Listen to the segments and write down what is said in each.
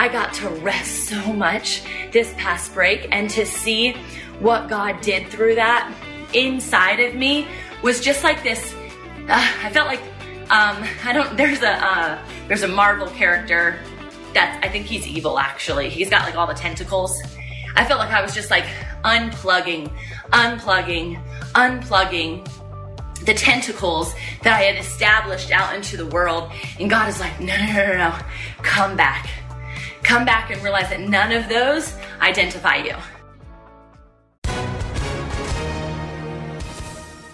I got to rest so much this past break and to see what God did through that inside of me was just like this. Uh, I felt like um, I don't. There's a uh, there's a Marvel character that I think he's evil. Actually, he's got like all the tentacles. I felt like I was just like unplugging, unplugging, unplugging the tentacles that I had established out into the world. And God is like, no, no, no, no, no. come back. Come back and realize that none of those identify you.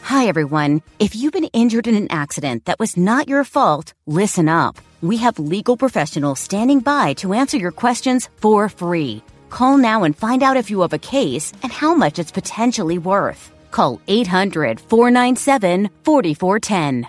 Hi, everyone. If you've been injured in an accident that was not your fault, listen up. We have legal professionals standing by to answer your questions for free. Call now and find out if you have a case and how much it's potentially worth. Call 800 497 4410.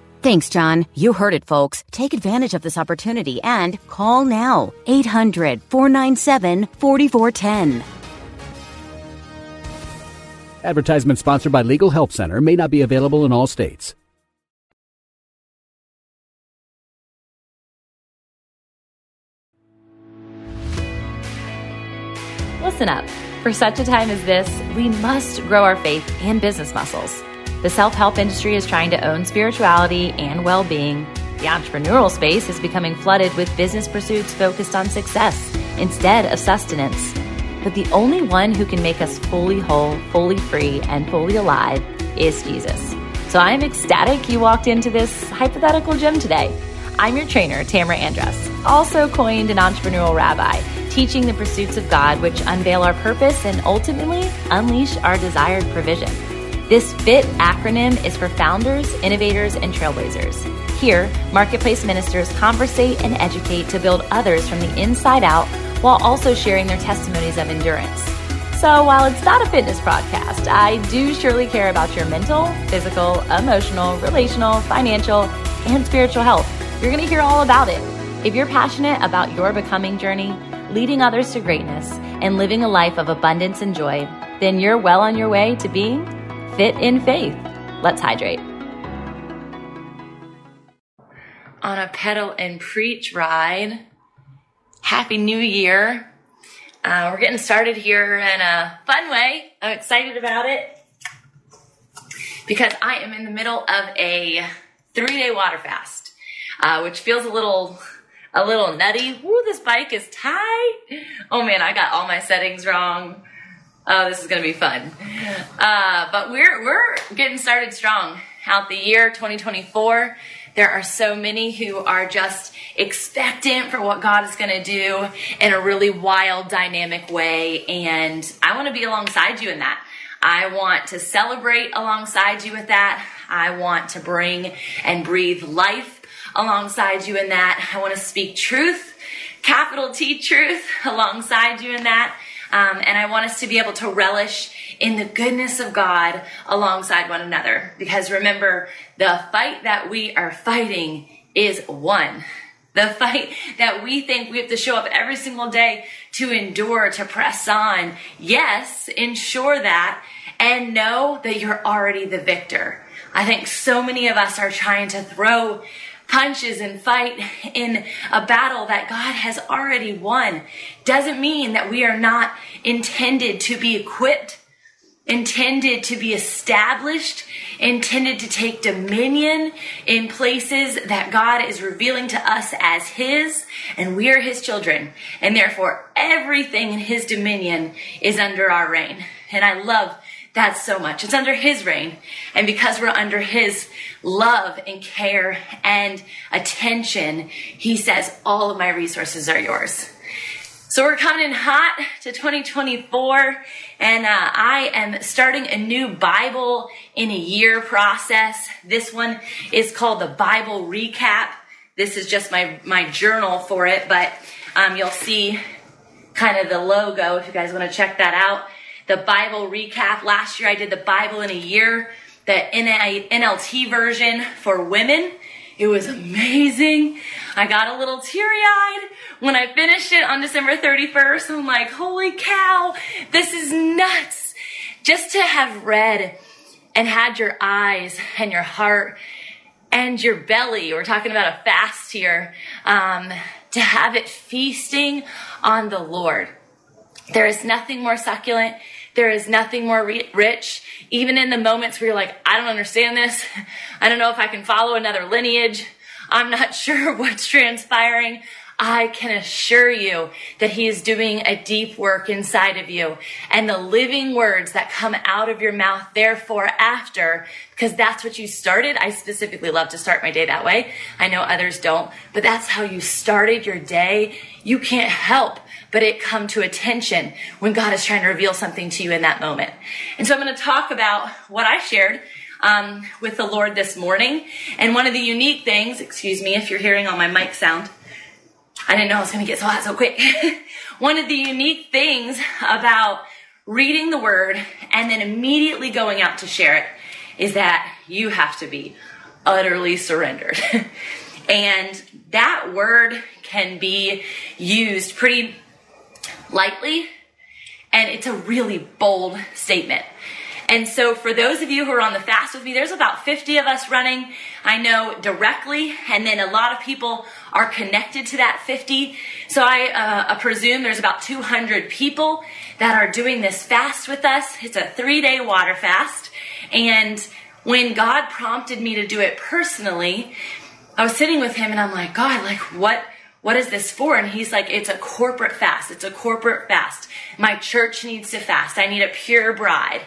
Thanks, John. You heard it, folks. Take advantage of this opportunity and call now. 800 497 4410. Advertisement sponsored by Legal Help Center may not be available in all states. Listen up. For such a time as this, we must grow our faith and business muscles. The self help industry is trying to own spirituality and well being. The entrepreneurial space is becoming flooded with business pursuits focused on success instead of sustenance. But the only one who can make us fully whole, fully free, and fully alive is Jesus. So I'm ecstatic you walked into this hypothetical gym today. I'm your trainer, Tamra Andress, also coined an entrepreneurial rabbi, teaching the pursuits of God which unveil our purpose and ultimately unleash our desired provision. This FIT acronym is for founders, innovators, and trailblazers. Here, marketplace ministers conversate and educate to build others from the inside out while also sharing their testimonies of endurance. So, while it's not a fitness podcast, I do surely care about your mental, physical, emotional, relational, financial, and spiritual health. You're going to hear all about it. If you're passionate about your becoming journey, leading others to greatness, and living a life of abundance and joy, then you're well on your way to being fit in faith. Let's hydrate. On a pedal and preach ride. Happy New Year. Uh, we're getting started here in a fun way. I'm excited about it because I am in the middle of a three day water fast, uh, which feels a little a little nutty. Woo, this bike is tight. Oh man, I got all my settings wrong. Oh, this is gonna be fun. Uh, but we're we're getting started strong out the year 2024. There are so many who are just expectant for what God is going to do in a really wild, dynamic way. And I want to be alongside you in that. I want to celebrate alongside you with that. I want to bring and breathe life alongside you in that. I want to speak truth, capital T truth, alongside you in that. Um, and I want us to be able to relish in the goodness of God alongside one another. Because remember, the fight that we are fighting is one. The fight that we think we have to show up every single day to endure, to press on. Yes, ensure that and know that you're already the victor. I think so many of us are trying to throw punches and fight in a battle that God has already won doesn't mean that we are not intended to be equipped, intended to be established, intended to take dominion in places that God is revealing to us as His, and we are His children. And therefore, everything in His dominion is under our reign. And I love that so much. It's under His reign. And because we're under His love and care and attention, He says, all of my resources are yours. So we're coming in hot to 2024 and uh, I am starting a new Bible in a year process. This one is called the Bible Recap. This is just my, my journal for it, but um, you'll see kind of the logo if you guys want to check that out the Bible recap. Last year I did the Bible in a year, the NLT version for women. It was amazing. I got a little teary eyed when I finished it on December 31st. I'm like, holy cow, this is nuts. Just to have read and had your eyes and your heart and your belly, we're talking about a fast here, um, to have it feasting on the Lord. There is nothing more succulent. There is nothing more re- rich. Even in the moments where you're like, I don't understand this. I don't know if I can follow another lineage. I'm not sure what's transpiring. I can assure you that He is doing a deep work inside of you. And the living words that come out of your mouth, therefore, after, because that's what you started. I specifically love to start my day that way. I know others don't, but that's how you started your day. You can't help but it come to attention when God is trying to reveal something to you in that moment. And so I'm going to talk about what I shared um, with the Lord this morning. And one of the unique things, excuse me if you're hearing all my mic sound, I didn't know I was going to get so hot so quick. one of the unique things about reading the word and then immediately going out to share it is that you have to be utterly surrendered. and that word can be used pretty lightly, and it's a really bold statement. And so, for those of you who are on the fast with me, there's about 50 of us running, I know directly, and then a lot of people are connected to that 50. So, I, uh, presume there's about 200 people that are doing this fast with us. It's a three day water fast. And when God prompted me to do it personally, I was sitting with him and I'm like, God, like, what? What is this for? And he's like, it's a corporate fast. It's a corporate fast. My church needs to fast. I need a pure bride.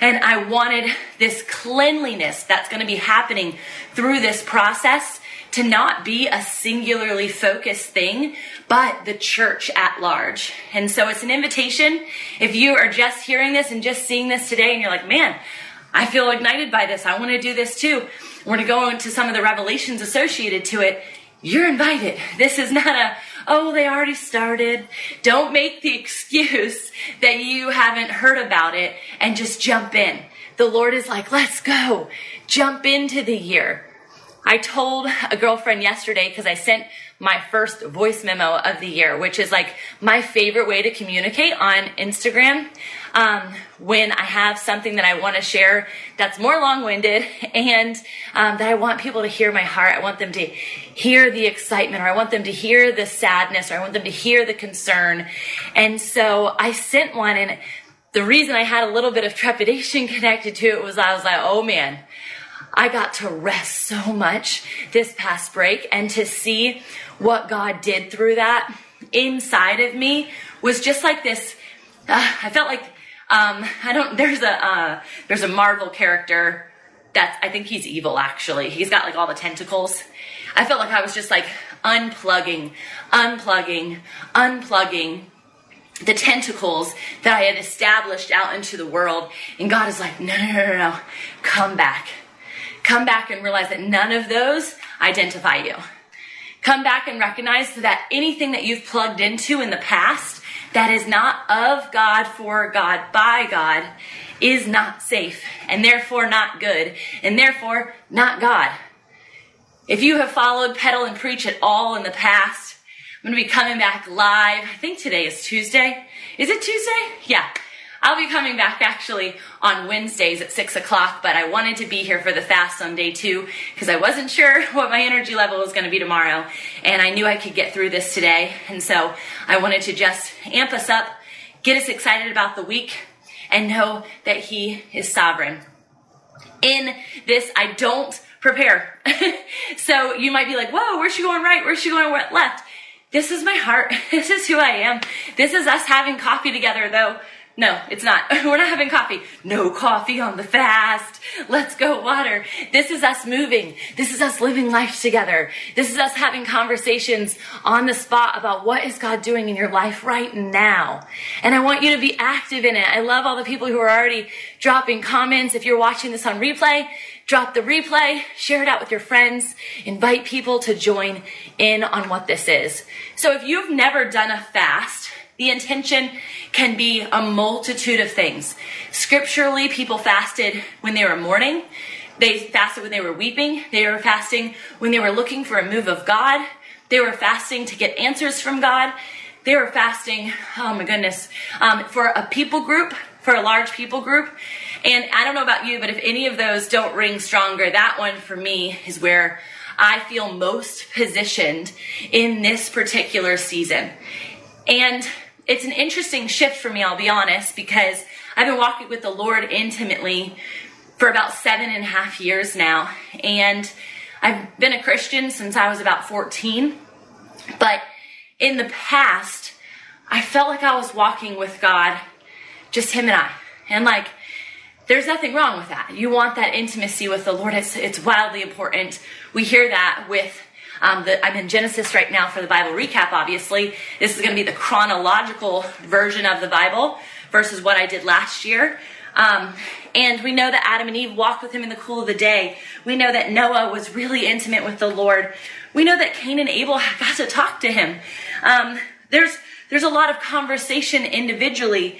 And I wanted this cleanliness that's going to be happening through this process to not be a singularly focused thing, but the church at large. And so it's an invitation. If you are just hearing this and just seeing this today and you're like, man, I feel ignited by this. I want to do this too. We're going to go into some of the revelations associated to it. You're invited. This is not a, oh, they already started. Don't make the excuse that you haven't heard about it and just jump in. The Lord is like, let's go. Jump into the year. I told a girlfriend yesterday because I sent my first voice memo of the year, which is like my favorite way to communicate on Instagram. Um, when I have something that I want to share that's more long winded and um, that I want people to hear my heart. I want them to hear the excitement or I want them to hear the sadness or I want them to hear the concern. And so I sent one and the reason I had a little bit of trepidation connected to it was I was like, oh man, I got to rest so much this past break and to see what God did through that inside of me was just like this. Uh, I felt like um, I don't. There's a uh, there's a Marvel character that I think he's evil. Actually, he's got like all the tentacles. I felt like I was just like unplugging, unplugging, unplugging the tentacles that I had established out into the world. And God is like, no, no, no, no, no. come back. Come back and realize that none of those identify you. Come back and recognize that anything that you've plugged into in the past that is not of God, for God, by God, is not safe, and therefore not good, and therefore not God. If you have followed Pedal and Preach at all in the past, I'm going to be coming back live. I think today is Tuesday. Is it Tuesday? Yeah. I'll be coming back actually on Wednesdays at 6 o'clock, but I wanted to be here for the fast on day two because I wasn't sure what my energy level was going to be tomorrow. And I knew I could get through this today. And so I wanted to just amp us up, get us excited about the week, and know that He is sovereign. In this, I don't prepare. so you might be like, whoa, where's she going right? Where's she going left? This is my heart. This is who I am. This is us having coffee together, though no, it's not. We're not having coffee. No coffee on the fast. Let's go water. This is us moving. This is us living life together. This is us having conversations on the spot about what is God doing in your life right now. And I want you to be active in it. I love all the people who are already dropping comments. If you're watching this on replay, drop the replay, share it out with your friends, invite people to join in on what this is. So if you've never done a fast, The intention can be a multitude of things. Scripturally, people fasted when they were mourning. They fasted when they were weeping. They were fasting when they were looking for a move of God. They were fasting to get answers from God. They were fasting, oh my goodness, um, for a people group, for a large people group. And I don't know about you, but if any of those don't ring stronger, that one for me is where I feel most positioned in this particular season. And it's an interesting shift for me, I'll be honest, because I've been walking with the Lord intimately for about seven and a half years now. And I've been a Christian since I was about 14. But in the past, I felt like I was walking with God, just Him and I. And like, there's nothing wrong with that. You want that intimacy with the Lord. It's, it's wildly important. We hear that with um, the, I'm in Genesis right now for the Bible recap, obviously. This is going to be the chronological version of the Bible versus what I did last year. Um, and we know that Adam and Eve walked with him in the cool of the day. We know that Noah was really intimate with the Lord. We know that Cain and Abel got to talk to him. Um, there's there's a lot of conversation individually,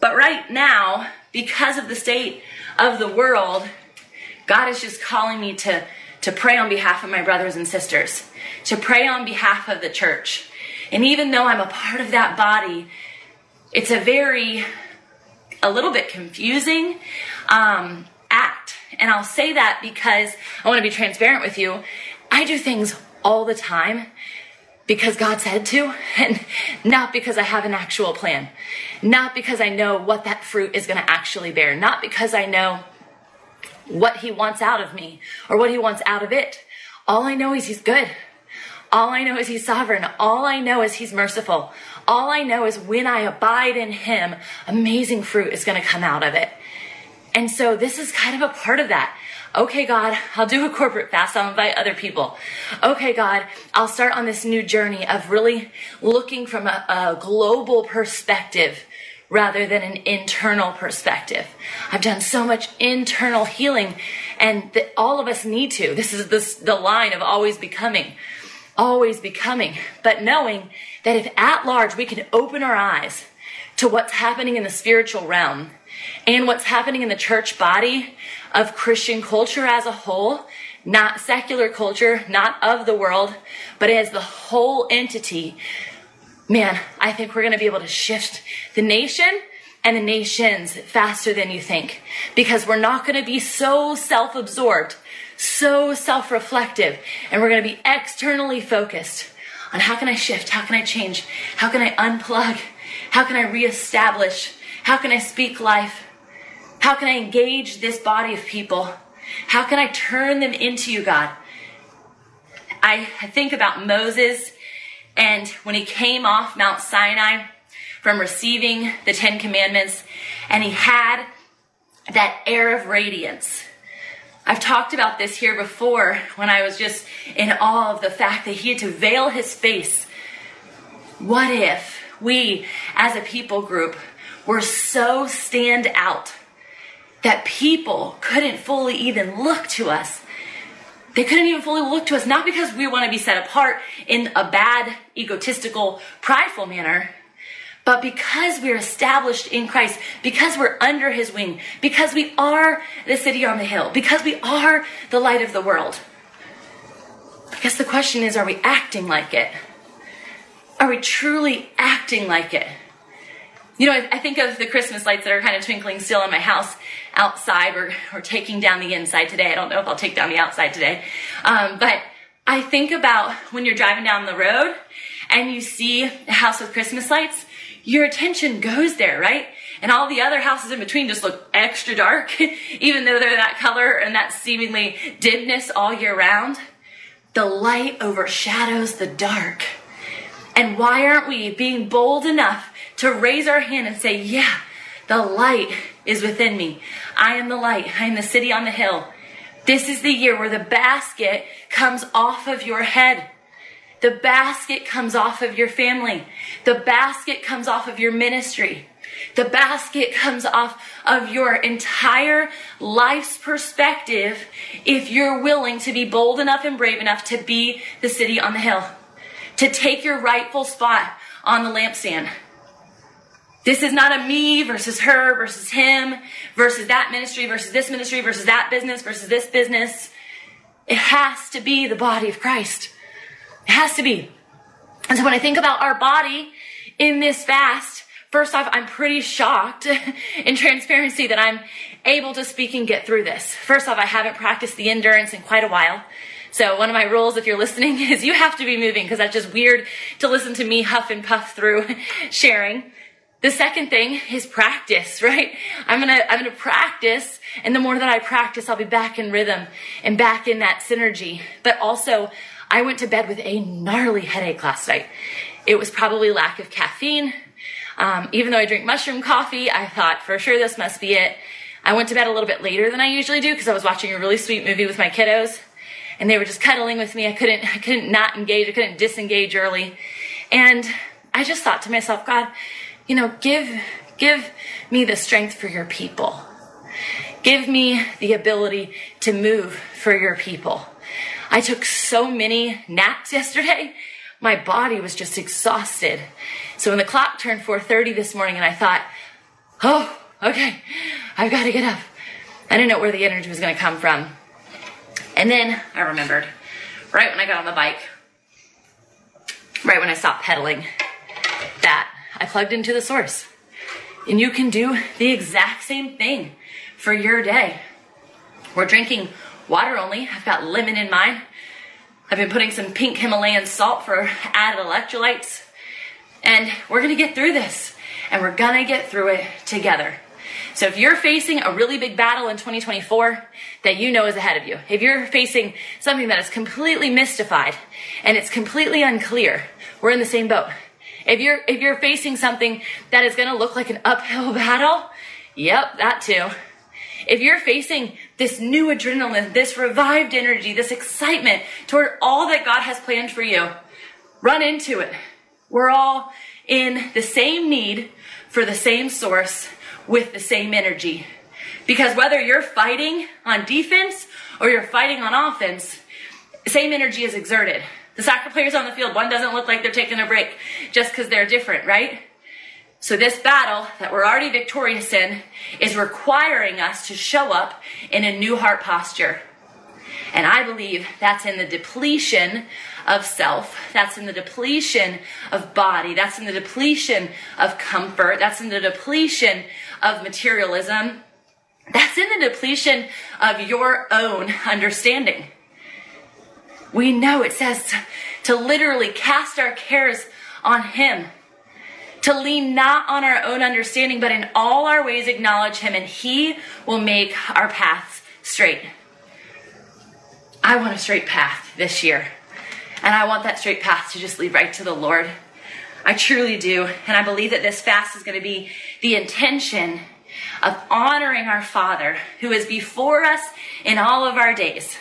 but right now, because of the state of the world, God is just calling me to to pray on behalf of my brothers and sisters, to pray on behalf of the church. And even though I'm a part of that body, it's a very a little bit confusing um, act. And I'll say that because I want to be transparent with you. I do things all the time because God said to, and not because I have an actual plan. Not because I know what that fruit is going to actually bear. Not because I know what He wants out of me or what He wants out of it. All I know is He's good. All I know is He's sovereign. All I know is He's merciful. All I know is when I abide in Him, amazing fruit is going to come out of it. And so this is kind of a part of that. Okay, God, I'll do a corporate fast. I'll invite other people. Okay, God, I'll start on this new journey of really looking from a, a global perspective rather than an internal perspective. I've done so much internal healing and that all of us need to. This is this, the line of always becoming always becoming, but knowing that if at large we can open our eyes to what's happening in the spiritual realm and what's happening in the church body of Christian culture as a whole, not secular culture, not of the world, but as the whole entity, man, I think we're going to be able to shift the nation and the nations faster than you think because we're not going to be so self absorbed so self reflective, and we're going to be externally focused on how can I shift? How can I change? How can I unplug? How can I reestablish? How can I speak life? How can I engage this body of people? How can I turn them into you, God? I think about Moses and when he came off Mount Sinai from receiving the Ten Commandments, and he had that air of radiance I've talked about this here before when I was just in awe of the fact that he had to veil his face. What if we, as a people group, were so stand out that people couldn't fully even look to us? They couldn't even fully look to us, not because we want to be set apart in a bad, egotistical, prideful manner, but because we're established in Christ, because we're under his wing, because we are the city on the hill, because we are the light of the world. I guess the question is are we acting like it? Are we truly acting like it? You know, I, think of the Christmas lights that are kind of twinkling still in my house outside. We're taking down the inside today. I don't know if I'll take down the outside today. Um, but I think about when you're driving down the road and you see a house with Christmas lights, your attention goes there, right? And all the other houses in between just look extra dark, even though they're that color and that seemingly dimness all year round. The light overshadows the dark. And why aren't we being bold enough to raise our hand and say, Yeah, the light is within me. I am the light. I am the city on the hill. This is the year where the basket comes off of your head. The basket comes off of your family. The basket comes off of your ministry. The basket comes off of your entire life's perspective if you're willing to be bold enough and brave enough to be the city on the hill, to take your rightful spot on the lampstand. This is not a me versus her versus him versus that ministry versus this ministry versus that business versus this business. It has to be the body of Christ. It has to be. And so when I think about our body in this fast, first off, I'm pretty shocked in transparency that I'm able to speak and get through this. First off, I haven't practiced the endurance in quite a while. So one of my rules, if you're listening, is you have to be moving because that's just weird to listen to me huff and puff through sharing. The second thing is practice, right? I'm gonna, I'm gonna practice, and the more that I practice, I'll be back in rhythm and back in that synergy. But also, I went to bed with a gnarly headache last night. It was probably lack of caffeine. Um, even though I drink mushroom coffee, I thought for sure this must be it. I went to bed a little bit later than I usually do because I was watching a really sweet movie with my kiddos and they were just cuddling with me. I couldn't, I couldn't not engage. I couldn't disengage early. And I just thought to myself, God, you know, give, give me the strength for your people. Give me the ability to move for your people. I took so many naps yesterday. My body was just exhausted. So when the clock turned 4:30 this morning and I thought, "Oh, okay. I've got to get up." I didn't know where the energy was going to come from. And then I remembered right when I got on the bike, right when I stopped pedaling, that I plugged into the source. And you can do the exact same thing for your day. We're drinking water only. I've got lemon in mine. I've been putting some pink Himalayan salt for added electrolytes. And we're gonna get through this. And we're gonna get through it together. So if you're facing a really big battle in 2024 that you know is ahead of you, if you're facing something that is completely mystified and it's completely unclear, we're in the same boat. If you're if you're facing something that is going to look like an uphill battle, yep, that too. If you're facing this new adrenaline, this revived energy, this excitement toward all that God has planned for you, run into it. We're all in the same need for the same source with the same energy. Because whether you're fighting on defense or you're fighting on offense, same energy is exerted. The soccer players on the field, one doesn't look like they're taking a break just because they're different, right? So this battle that we're already victorious in is requiring us to show up in a new heart posture. And I believe that's in the depletion of self. That's in the depletion of body. That's in the depletion of comfort. That's in the depletion of materialism. That's in the depletion of your own understanding. We know it says to, to literally cast our cares on Him, to lean not on our own understanding, but in all our ways acknowledge Him, and He will make our paths straight. I want a straight path this year. And I want that straight path to just lead right to the Lord. I truly do. And I believe that this fast is going to be the intention of honoring our Father who is before us in all of our days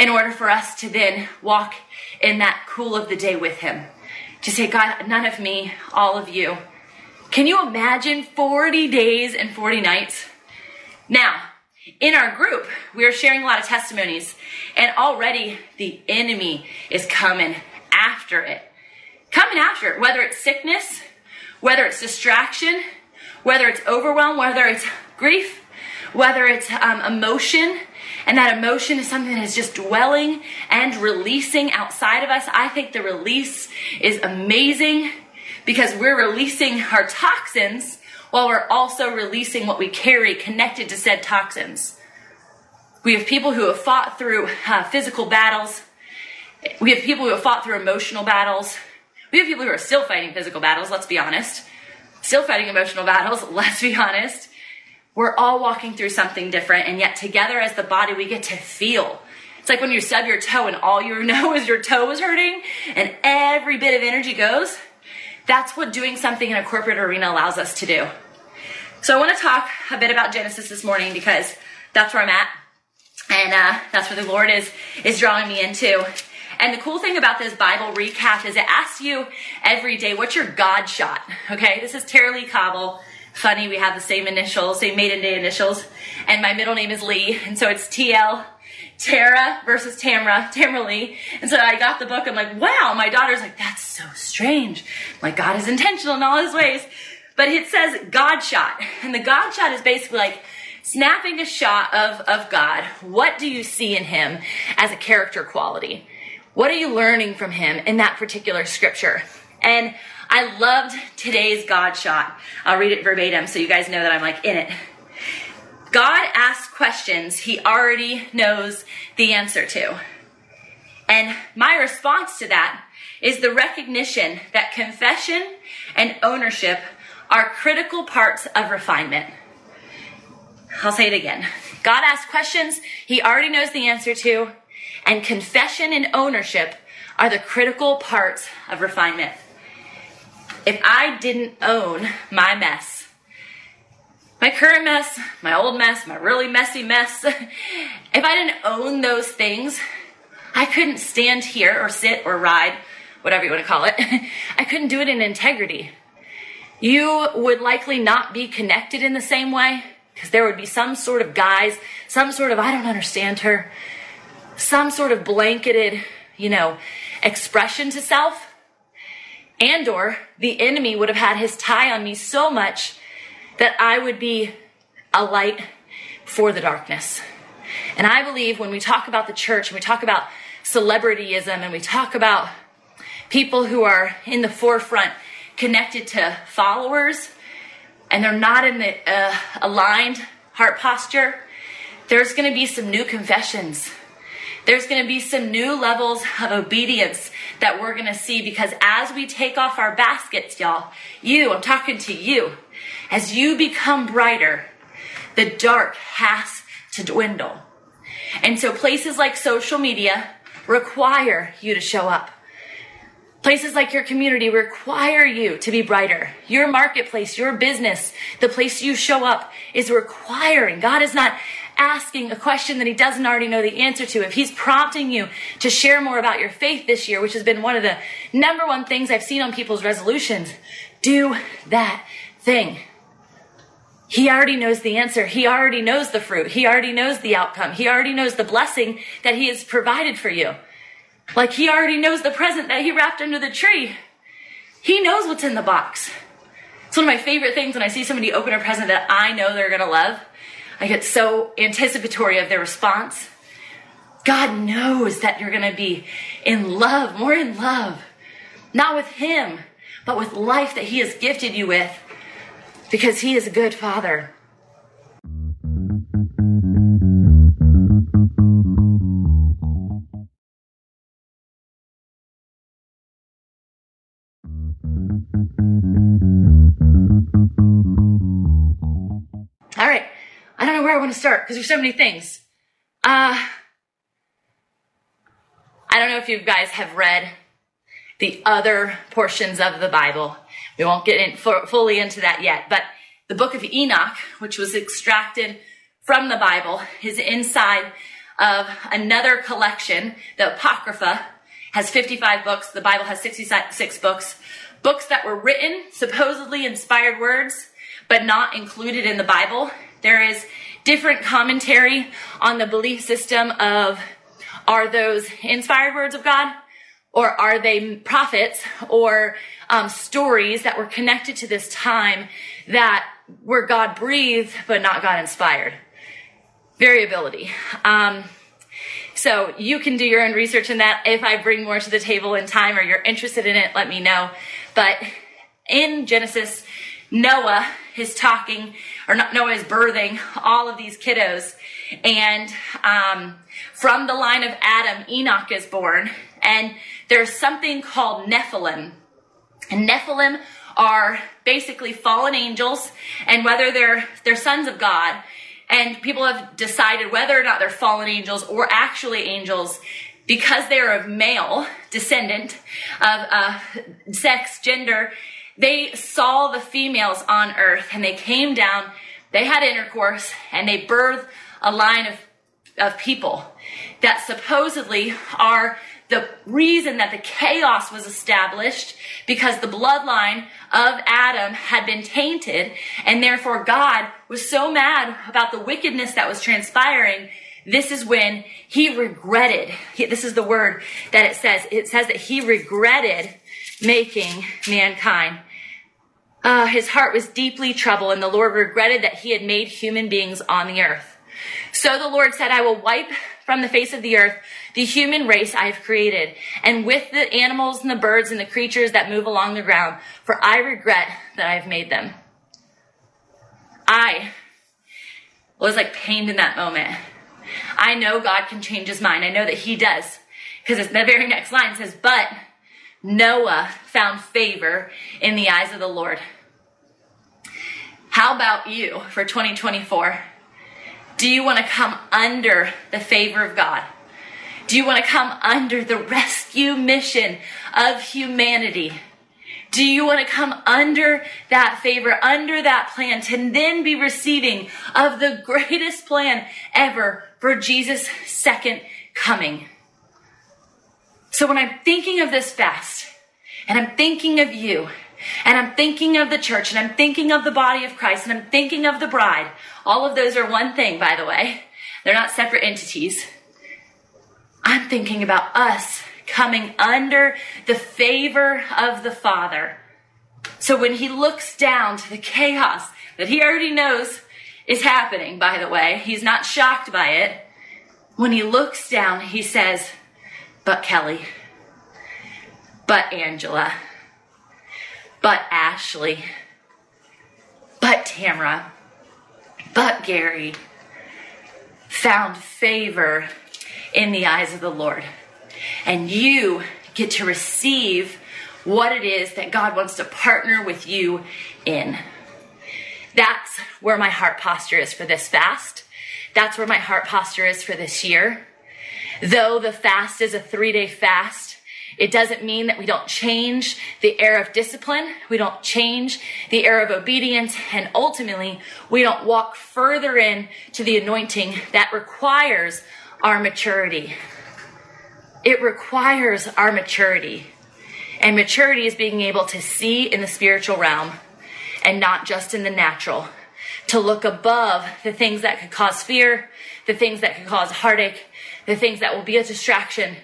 in order for us to then walk in that cool of the day with Him. To say, God, none of me, all of you. Can you imagine 40 days and 40 nights? Now, in our group, we are sharing a lot of testimonies, and already the enemy is coming after it. Coming after it, whether it's sickness, whether it's distraction, whether it's overwhelm, whether it's grief, whether it's um, emotion, and that emotion is something that is just dwelling and releasing outside of us. I think the release is amazing because we're releasing our toxins while we're also releasing what we carry connected to said toxins. We have people who have fought through uh, physical battles. We have people who have fought through emotional battles. We have people who are still fighting physical battles, let's be honest. Still fighting emotional battles, let's be honest. We're all walking through something different, and yet together as the body, we get to feel. It's like when you stub your toe and all you know is your toe is hurting, and every bit of energy goes. That's what doing something in a corporate arena allows us to do. So I want to talk a bit about Genesis this morning because that's where I'm at, and uh, that's where the Lord is is drawing me into. And the cool thing about this Bible recap is it asks you every day, what's your God shot? Okay, this is Tara-Leigh Cobble. Funny, we have the same initials, same maiden day initials, and my middle name is Lee, and so it's TL Tara versus Tamra, Tamra Lee. And so I got the book. I'm like, wow. My daughter's like, that's so strange. Like God is intentional in all his ways. But it says God shot. And the God shot is basically like snapping a shot of, of God. What do you see in him as a character quality? What are you learning from him in that particular scripture? And I loved today's God shot. I'll read it verbatim so you guys know that I'm like in it. God asks questions he already knows the answer to. And my response to that is the recognition that confession and ownership are critical parts of refinement. I'll say it again. God asks questions he already knows the answer to, and confession and ownership are the critical parts of refinement. If I didn't own my mess, my current mess, my old mess, my really messy mess, if I didn't own those things, I couldn't stand here or sit or ride, whatever you want to call it. I couldn't do it in integrity. You would likely not be connected in the same way because there would be some sort of guise, some sort of, I don't understand her, some sort of blanketed, you know, expression to self. And or the enemy would have had his tie on me so much that I would be a light for the darkness. And I believe when we talk about the church and we talk about celebrityism and we talk about people who are in the forefront connected to followers and they're not in the uh, aligned heart posture, there's going to be some new confessions. There's going to be some new levels of obedience that we're going to see because as we take off our baskets, y'all, you, I'm talking to you, as you become brighter, the dark has to dwindle. And so places like social media require you to show up. Places like your community require you to be brighter. Your marketplace, your business, the place you show up is requiring. God is not asking a question that he doesn't already know the answer to. If he's prompting you to share more about your faith this year, which has been one of the number one things I've seen on people's resolutions, do that thing. He already knows the answer. He already knows the fruit. He already knows the outcome. He already knows the blessing that he has provided for you. Like he already knows the present that he wrapped under the tree. He knows what's in the box. It's one of my favorite things when I see somebody open a present that I know they're going to love. I get so anticipatory of their response. God knows that you're going to be in love, more in love, not with Him, but with life that He has gifted you with because He is a good Father. Where I want to start because there's so many things. Uh, I don't know if you guys have read the other portions of the Bible. We won't get in fully into that yet, but the book of Enoch, which was extracted from the Bible, is inside of another collection. The Apocrypha has 55 books. The Bible has 66 books. Books that were written, supposedly inspired words, but not included in the Bible. There is different commentary on the belief system of are those inspired words of God? Or are they prophets or um, stories that were connected to this time that were God breathed but not God inspired? Variability. Um, so you can do your own research in that. If I bring more to the table in time or you're interested in it, let me know. But in Genesis, Noah is talking, or Noah is birthing all of these kiddos. And um, from the line of Adam, Enoch is born. And there's something called Nephilim. And Nephilim are basically fallen angels, and whether they're they're sons of God, and people have decided whether or not they're fallen angels or actually angels because they're of male descendant of uh, sex, gender. They saw the females on earth and they came down, they had intercourse, and they birthed a line of, of people that supposedly are the reason that the chaos was established because the bloodline of Adam had been tainted and therefore God was so mad about the wickedness that was transpiring this is when he regretted. This is the word that it says. It says that he regretted making mankind. Uh, his heart was deeply troubled, and the Lord regretted that he had made human beings on the earth. So the Lord said, I will wipe from the face of the earth the human race I have created, and with the animals and the birds and the creatures that move along the ground, for I regret that I have made them. I was like pained in that moment. I know God can change his mind. I know that he does. Because the very next line says, But Noah found favor in the eyes of the Lord. How about you for 2024? Do you want to come under the favor of God? Do you want to come under the rescue mission of humanity? Do you want to come under that favor, under that plan, to then be receiving of the greatest plan ever for Jesus' second coming? So when I'm thinking of this fast, and I'm thinking of you, and I'm thinking of the church, and I'm thinking of the body of Christ, and I'm thinking of the bride, all of those are one thing, by the way. They're not separate entities. I'm thinking about us coming under the favor of the Father. So when he looks down to the chaos that he already knows is happening, by the way, he's not shocked by it. When he looks down, he says, But Kelly, but Angela, but Ashley, but Tamra, but Gary found favor in the eyes of the Lord. And you get to receive what it is that God wants to partner with you in. That's where my heart posture is for this fast. That's where my heart posture is for this year. Though the fast is a three day fast, it doesn't mean that we don't change the air of discipline. We don't change the air of obedience. And ultimately, we don't walk further in to the anointing that requires our maturity. It requires our maturity. And maturity is being able to see in the spiritual realm and not just in the natural. To look above the things that could cause fear, the things that could cause heartache, the things that will be a distraction.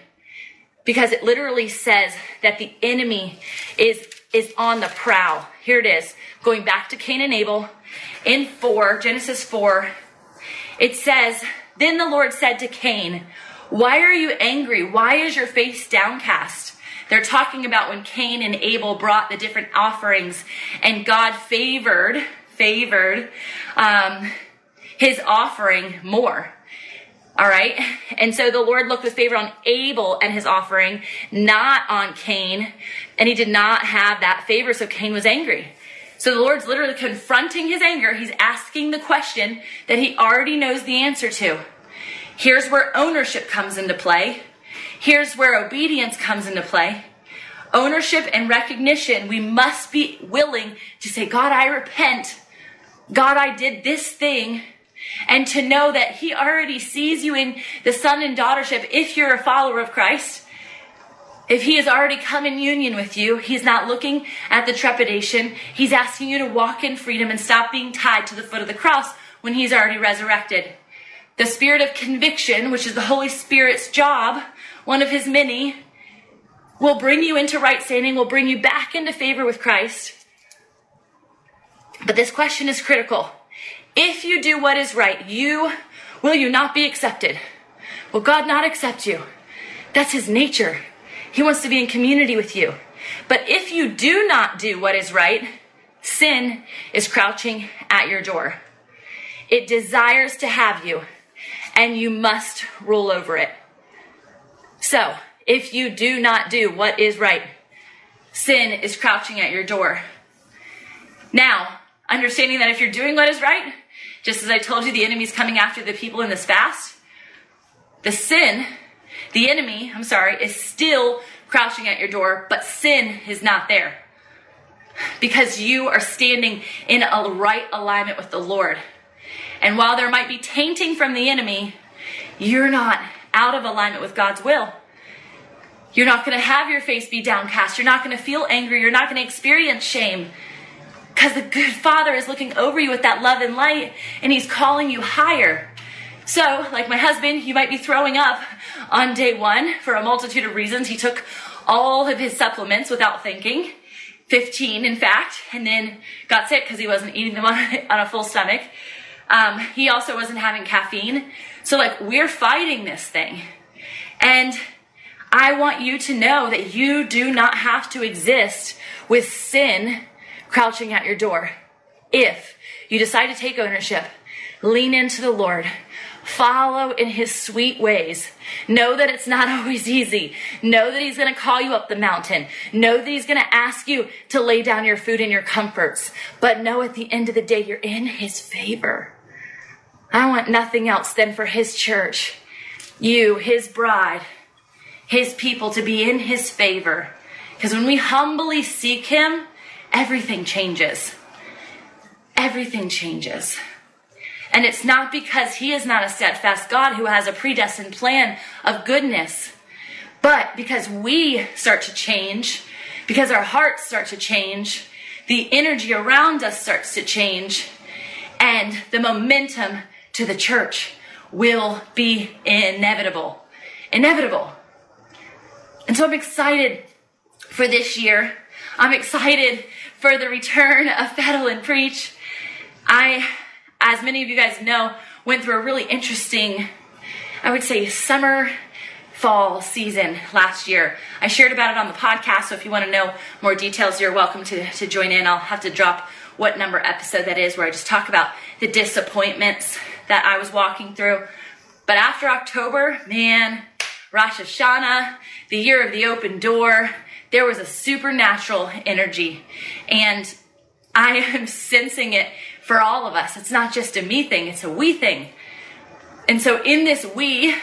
Because it literally says that the enemy is, is on the prowl. Here it is. Going back to Cain and Abel in 4, Genesis 4, it says, Then the Lord said to Cain, Why are you angry? Why is your face downcast? They're talking about when Cain and Abel brought the different offerings and God favored, favored, um, his offering more. All right. And so the Lord looked with favor on Abel and his offering, not on Cain. And he did not have that favor. So Cain was angry. So the Lord's literally confronting his anger. He's asking the question that he already knows the answer to. Here's where ownership comes into play. Here's where obedience comes into play. Ownership and recognition. We must be willing to say, God, I repent. God, I did this thing. And to know that He already sees you in the son and daughtership if you're a follower of Christ. If He has already come in union with you, He's not looking at the trepidation. He's asking you to walk in freedom and stop being tied to the foot of the cross when He's already resurrected. The spirit of conviction, which is the Holy Spirit's job, one of his many, will bring you into right standing, will bring you back into favor with Christ. But this question is critical. If you do what is right, you will you not be accepted? Will God not accept you? That's his nature. He wants to be in community with you. But if you do not do what is right, sin is crouching at your door. It desires to have you, and you must rule over it. So, if you do not do what is right, sin is crouching at your door. Now, understanding that if you're doing what is right, just as I told you, the enemy's coming after the people in this fast, the sin, the enemy, I'm sorry, is still crouching at your door, but sin is not there. Because you are standing in a right alignment with the Lord. And while there might be tainting from the enemy, you're not out of alignment with God's will. You're not going to have your face be downcast. You're not going to feel angry. You're not going to experience shame. Because the good Father is looking over you with that love and light, and He's calling you higher. So, like my husband, you might be throwing up on day one for a multitude of reasons. He took all of his supplements without thinking, 15 in fact, and then got sick because he wasn't eating them on, a full stomach. Um, he also wasn't having caffeine. So, like, we're fighting this thing. And I want you to know that you do not have to exist with sin crouching at your door. If you decide to take ownership, lean into the Lord, follow in his sweet ways, know that it's not always easy, know that he's going to call you up the mountain, know that he's going to ask you to lay down your food and your comforts, but know at the end of the day you're in his favor. I want nothing else than for his church, you, his bride, his people to be in his favor. Because when we humbly seek him, everything changes. Everything changes. And it's not because he is not a steadfast God who has a predestined plan of goodness, but because we start to change, because our hearts start to change, the energy around us starts to change, and the momentum to the church will be inevitable. Inevitable. And so I'm excited for this year. I'm excited for the return of Pedal and Preach. I, as many of you guys know, went through a really interesting, I would say, summer fall season last year. I shared about it on the podcast, so if you want to know more details, you're welcome to, to join in. I'll have to drop what number episode that is where I just talk about the disappointments that I was walking through. But after October, man, Rosh Hashanah, the year of the open door, there was a supernatural energy. And I am sensing it for all of us. It's not just a me thing, it's a we thing. And so in this we,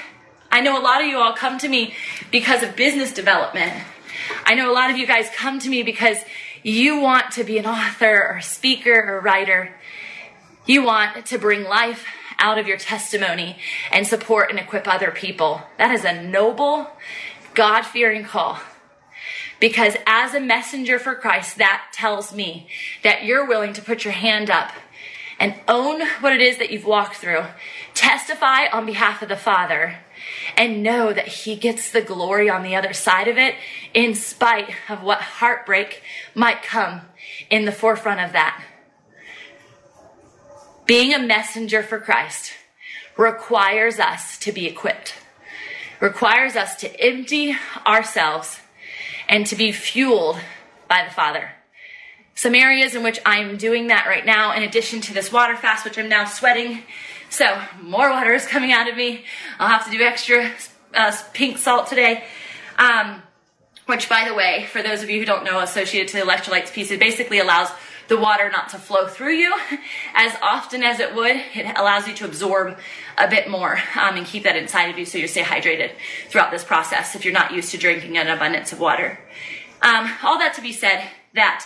I know a lot of you all come to me because of business development. I know a lot of you guys come to me because you want to be an author or speaker or writer. You want to bring life out of your testimony and support and equip other people. That is a noble, God fearing call. Because as a messenger for Christ, that tells me that you're willing to put your hand up and own what it is that you've walked through, testify on behalf of the Father, and know that He gets the glory on the other side of it, in spite of what heartbreak might come in the forefront of that. Being a messenger for Christ requires us to be equipped, requires us to empty ourselves and to be fueled by the Father. Some areas in which I'm doing that right now, in addition to this water fast, which I'm now sweating. So, more water is coming out of me. I'll have to do extra uh, pink salt today. Um, which, by the way, for those of you who don't know, associated to the electrolytes piece, it basically allows the water not to flow through you as often as it would. It allows you to absorb a bit more um, and keep that inside of you so you stay hydrated throughout this process if you're not used to drinking an abundance of water. Um, all that to be said, that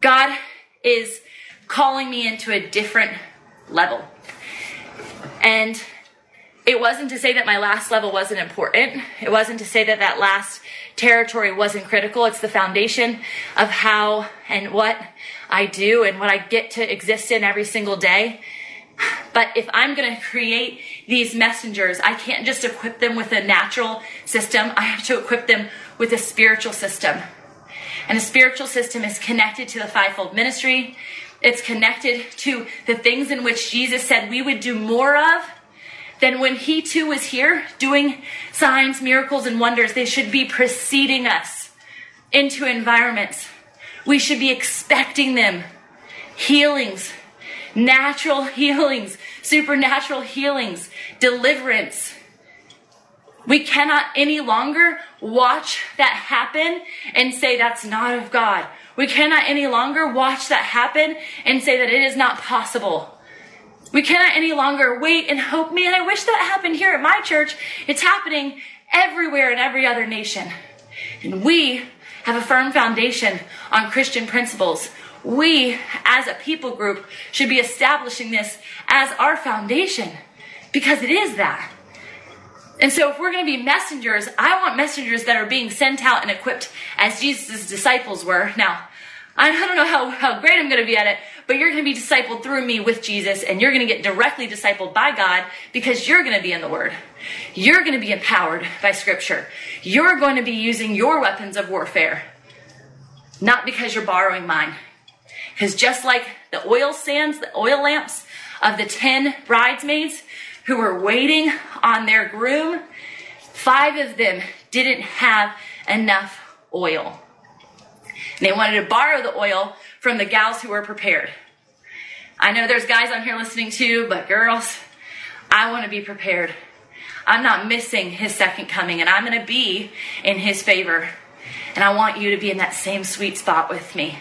God is calling me into a different level. And it wasn't to say that my last level wasn't important. It wasn't to say that that last territory wasn't critical. It's the foundation of how and what I do and what I get to exist in every single day. But if I'm going to create these messengers, I can't just equip them with a natural system. I have to equip them with a spiritual system. And a spiritual system is connected to the fivefold ministry. It's connected to the things in which Jesus said we would do more of then when he too is here doing signs, miracles, and wonders, they should be preceding us into environments. We should be expecting them. Healings, natural healings, supernatural healings, deliverance. We cannot any longer watch that happen and say that's not of God. We cannot any longer watch that happen and say that it is not possible. We cannot any longer wait and hope, man, I wish that happened here at my church. It's happening everywhere in every other nation. And we have a firm foundation on Christian principles. We, as a people group, should be establishing this as our foundation because it is that. And so, if we're going to be messengers, I want messengers that are being sent out and equipped as Jesus' disciples were. Now, I don't know how, how great I'm going to be at it, but you're going to be discipled through me with Jesus, and you're going to get directly discipled by God because you're going to be in the Word. You're going to be empowered by Scripture. You're going to be using your weapons of warfare, not because you're borrowing mine. Because just like the oil sands, the oil lamps of the 10 bridesmaids who were waiting on their groom, five of them didn't have enough oil. And they wanted to borrow the oil from the gals who were prepared. I know there's guys on here listening too, but girls, I want to be prepared. I'm not missing his second coming, and I'm going to be in his favor. And I want you to be in that same sweet spot with me.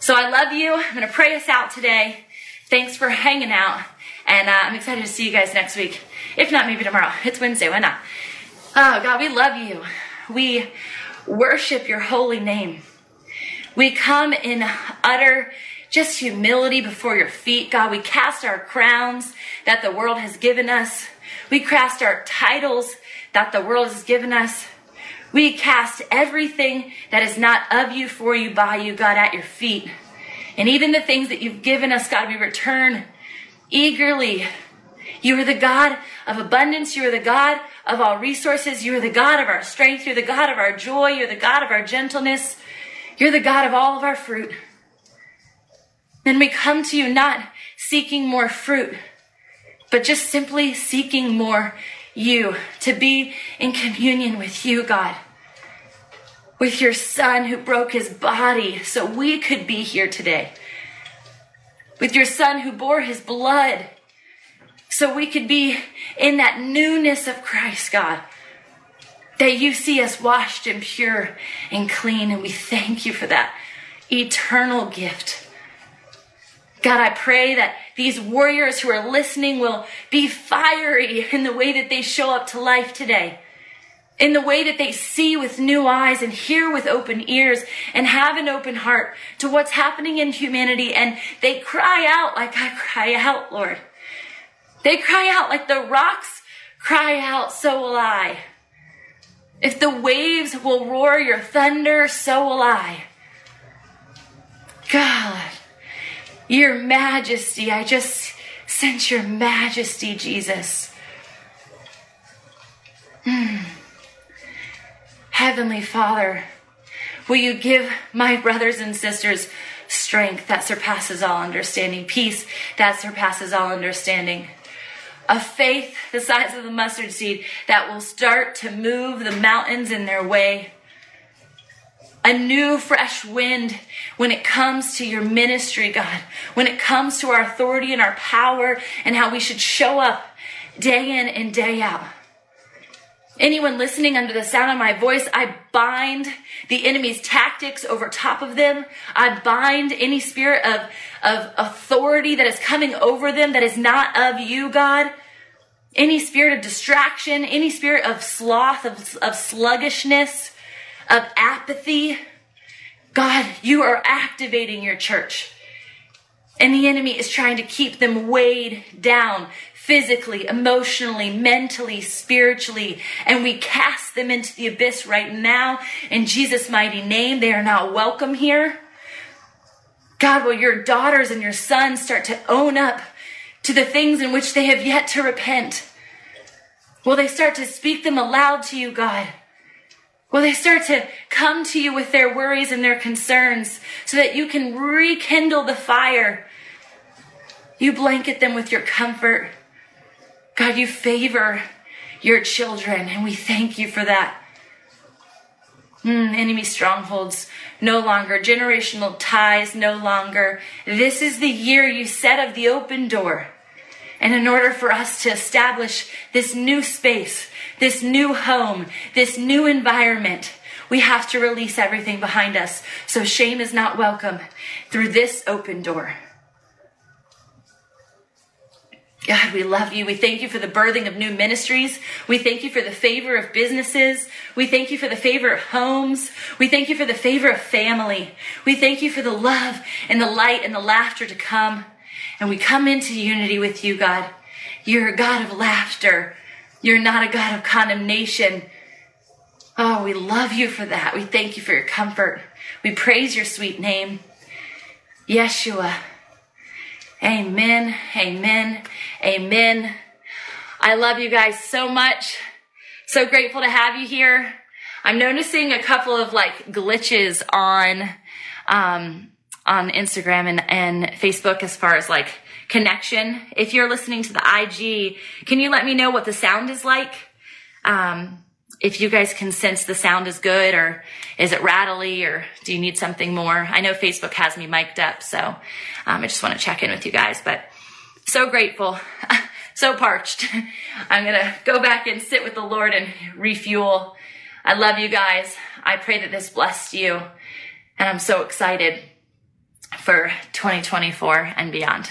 So I love you. I'm going to pray us out today. Thanks for hanging out. And uh, I'm excited to see you guys next week. If not, maybe tomorrow. It's Wednesday. Why not? Oh, God, we love you. We worship your holy name. We come in utter just humility before your feet, God. We cast our crowns that the world has given us. We cast our titles that the world has given us. We cast everything that is not of you, for you, by you, God, at your feet. And even the things that you've given us, God, we return eagerly. You are the God of abundance. You are the God of all resources. You are the God of our strength. You're the God of our joy. You're the God of our gentleness. You're the God of all of our fruit. Then we come to you not seeking more fruit, but just simply seeking more you, to be in communion with you, God. With your son who broke his body so we could be here today. With your son who bore his blood so we could be in that newness of Christ, God that you see us washed and pure and clean, and we thank you for that eternal gift. God, I pray that these warriors who are listening will be fiery in the way that they show up to life today, in the way that they see with new eyes and hear with open ears and have an open heart to what's happening in humanity, and they cry out like I cry out, Lord. They cry out like the rocks cry out, so will I. If the waves will roar your thunder, so will I. God, your majesty, I just sense your majesty, Jesus. Hmm. Heavenly Father, will you give my brothers and sisters strength that surpasses all understanding, peace that surpasses all understanding? A faith the size of the mustard seed that will start to move the mountains in their way. A new fresh wind when it comes to your ministry, God, when it comes to our authority and our power and how we should show up day in and day out. Anyone listening under the sound of my voice, I bind the enemy's tactics over top of them. I bind any spirit of, of authority that is coming over them that is not of you, God. Any spirit of distraction, any spirit of sloth, of, of sluggishness, of apathy. God, you are activating your church. And the enemy is trying to keep them weighed down physically, emotionally, mentally, spiritually. And we cast them into the abyss right now in Jesus' mighty name. They are not welcome here. God, will your daughters and your sons start to own up to the things in which they have yet to repent? Will they start to speak them aloud to you, God? Will they start to come to you with their worries and their concerns so that you can rekindle the fire? You blanket them with your comfort. God, you favor your children, and we thank you for that. Mm, enemy strongholds no longer, generational ties no longer. This is the year you set of the open door. And in order for us to establish this new space, this new home, this new environment, we have to release everything behind us. So shame is not welcome through this open door. God, we love you. We thank you for the birthing of new ministries. We thank you for the favor of businesses. We thank you for the favor of homes. We thank you for the favor of family. We thank you for the love and the light and the laughter to come. And we come into unity with you, God. You're a God of laughter. You're not a God of condemnation. Oh, we love you for that. We thank you for your comfort. We praise your sweet name, Yeshua. Amen, amen, amen. I love you guys so much. So grateful to have you here. I'm noticing a couple of like glitches on um, on Instagram and, and Facebook as far as like connection. If you're listening to the IG, can you let me know what the sound is like? Um, if you guys can sense the sound is good or is it rattly or do you need something more? I know Facebook has me mic'd up, so um, I just want to check in with you guys, but so grateful, so parched. I'm going to go back and sit with the Lord and refuel. I love you guys. I pray that this blessed you and I'm so excited for 2024 and beyond.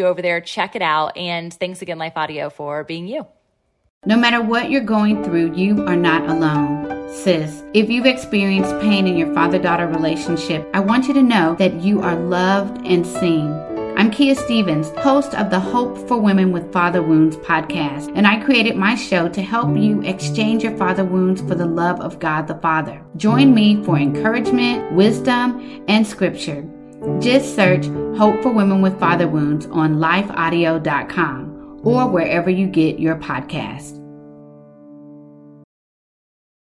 you over there. Check it out. And thanks again, Life Audio, for being you. No matter what you're going through, you are not alone. Sis, if you've experienced pain in your father daughter relationship, I want you to know that you are loved and seen. I'm Kia Stephens, host of the Hope for Women with Father Wounds podcast, and I created my show to help you exchange your father wounds for the love of God the Father. Join me for encouragement, wisdom, and scripture. Just search Hope for Women with Father Wounds on lifeaudio.com or wherever you get your podcast.